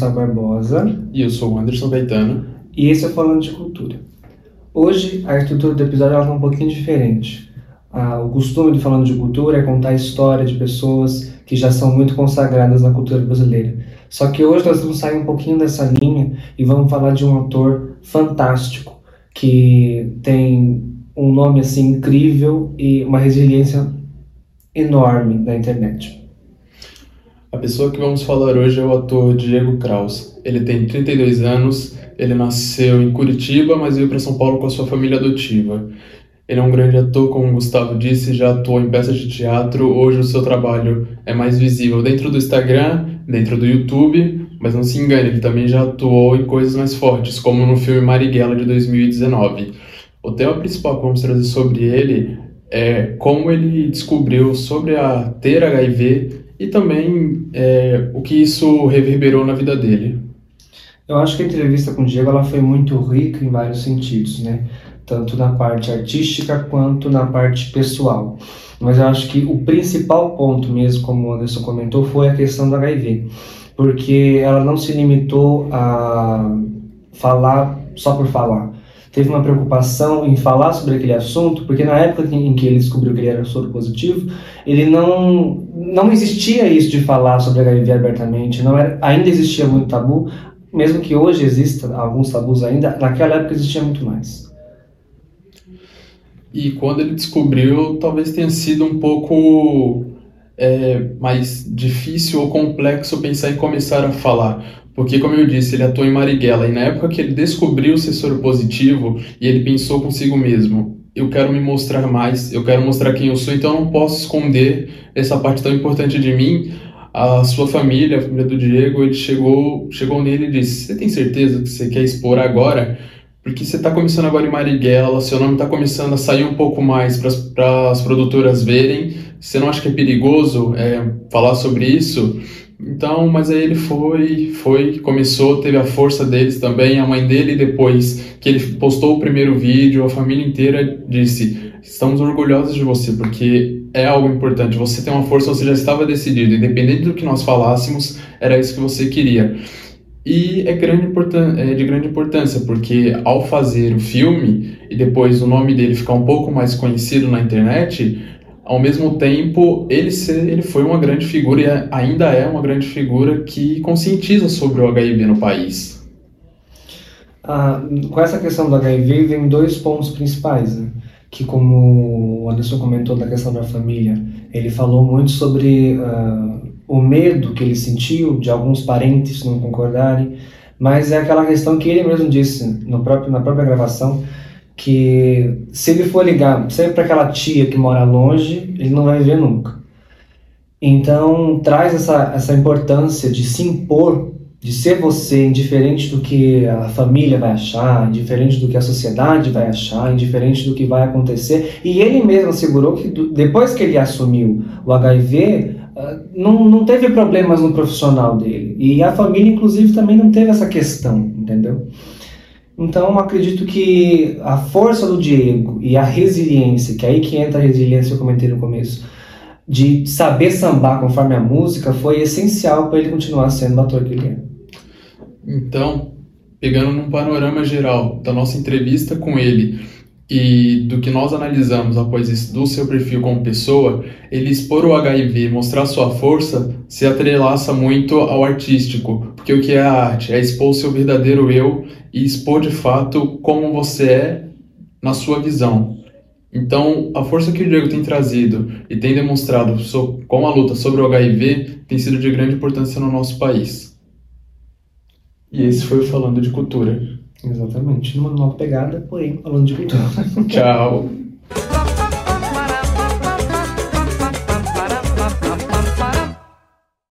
Gustavo Barbosa. E eu sou o Anderson Caetano. E esse é Falando de Cultura. Hoje a estrutura do episódio está um pouquinho diferente. Ah, o costume do Falando de Cultura é contar a história de pessoas que já são muito consagradas na cultura brasileira. Só que hoje nós vamos sair um pouquinho dessa linha e vamos falar de um autor fantástico que tem um nome assim incrível e uma resiliência enorme na internet. A pessoa que vamos falar hoje é o ator Diego Kraus. Ele tem 32 anos, ele nasceu em Curitiba, mas veio para São Paulo com a sua família adotiva. Ele é um grande ator, como o Gustavo disse, já atuou em peças de teatro. Hoje o seu trabalho é mais visível dentro do Instagram, dentro do YouTube, mas não se engane, ele também já atuou em coisas mais fortes, como no filme Marighella de 2019. O tema principal que vamos trazer sobre ele é como ele descobriu sobre a ter HIV e também é, o que isso reverberou na vida dele. Eu acho que a entrevista com o Diego ela foi muito rica em vários sentidos, né? Tanto na parte artística quanto na parte pessoal. Mas eu acho que o principal ponto mesmo, como o Anderson comentou, foi a questão do HIV. Porque ela não se limitou a falar só por falar teve uma preocupação em falar sobre aquele assunto, porque na época em que ele descobriu que ele era soro positivo, ele não não existia isso de falar sobre HIV abertamente, não era, ainda existia muito tabu, mesmo que hoje exista alguns tabus ainda, naquela época existia muito mais. E quando ele descobriu, talvez tenha sido um pouco é, mais difícil ou complexo pensar em começar a falar, porque, como eu disse, ele atuou em Marighella e na época que ele descobriu ser soro positivo e ele pensou consigo mesmo: eu quero me mostrar mais, eu quero mostrar quem eu sou, então eu não posso esconder essa parte tão importante de mim. A sua família, a família do Diego, ele chegou, chegou nele e disse: Você tem certeza que você quer expor agora? Porque você está começando agora em Marighella, seu nome está começando a sair um pouco mais para as produtoras verem. Você não acha que é perigoso é, falar sobre isso? Então, mas aí ele foi, foi, começou, teve a força deles também, a mãe dele depois que ele postou o primeiro vídeo, a família inteira disse: "Estamos orgulhosos de você porque é algo importante. Você tem uma força, você já estava decidido, independente do que nós falássemos, era isso que você queria." E é, grande é de grande importância, porque ao fazer o filme e depois o nome dele ficar um pouco mais conhecido na internet, ao mesmo tempo, ele, ser, ele foi uma grande figura e é, ainda é uma grande figura que conscientiza sobre o HIV no país. Ah, com essa questão do HIV vem dois pontos principais, né? que como o Anderson comentou da questão da família, ele falou muito sobre uh, o medo que ele sentiu de alguns parentes não concordarem, mas é aquela questão que ele mesmo disse no próprio, na própria gravação, que se ele for ligar sempre para aquela tia que mora longe, ele não vai ver nunca. Então traz essa, essa importância de se impor, de ser você, indiferente do que a família vai achar, indiferente do que a sociedade vai achar, indiferente do que vai acontecer. E ele mesmo assegurou que depois que ele assumiu o HIV, ah, não, não teve problemas no profissional dele. E a família, inclusive, também não teve essa questão, entendeu? Então, acredito que a força do Diego e a resiliência, que é aí que entra a resiliência que eu comentei no começo, de saber sambar conforme a música, foi essencial para ele continuar sendo o ator que ele é. Então, pegando num panorama geral da nossa entrevista com ele, e do que nós analisamos após isso, do seu perfil como pessoa, ele expor o HIV, mostrar sua força, se atrelaça muito ao artístico, porque o que é a arte? É expor o seu verdadeiro eu e expor de fato como você é na sua visão. Então, a força que o Diego tem trazido e tem demonstrado com a luta sobre o HIV tem sido de grande importância no nosso país. E esse foi o Falando de Cultura. Exatamente. Numa nova pegada, porém falando de cultura. Tchau.